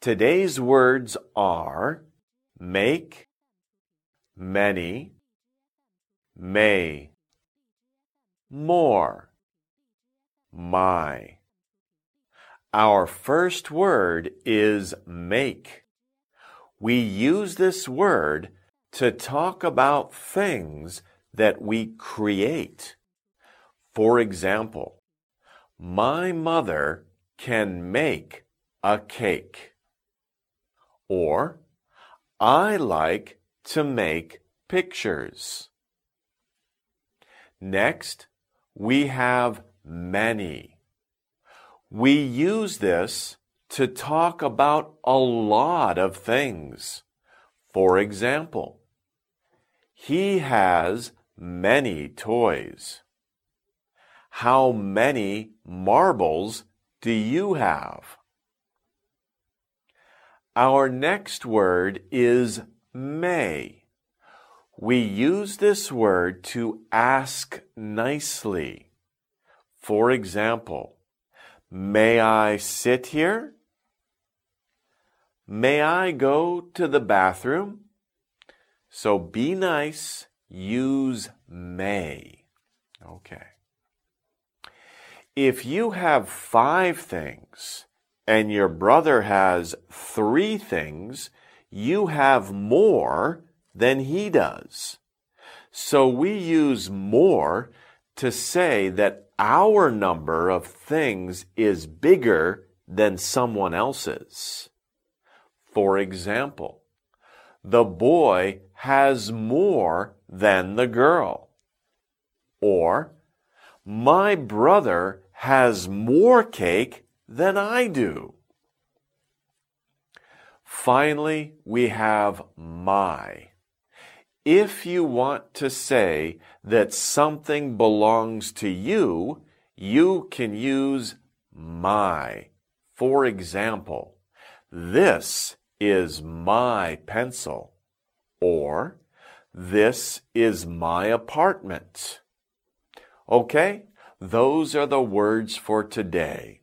Today's words are make, many, may, more, my. Our first word is make. We use this word to talk about things that we create. For example, my mother can make a cake. Or, I like to make pictures. Next, we have many. We use this to talk about a lot of things. For example, he has many toys. How many marbles do you have? Our next word is may. We use this word to ask nicely. For example, may I sit here? May I go to the bathroom? So be nice, use may. Okay. If you have five things and your brother has three things, you have more than he does. So we use more to say that our number of things is bigger than someone else's. For example, the boy has more than the girl. Or, my brother has more cake than I do. Finally, we have my. If you want to say that something belongs to you, you can use my. For example, this is my pencil. Or, this is my apartment. Okay? Those are the words for today.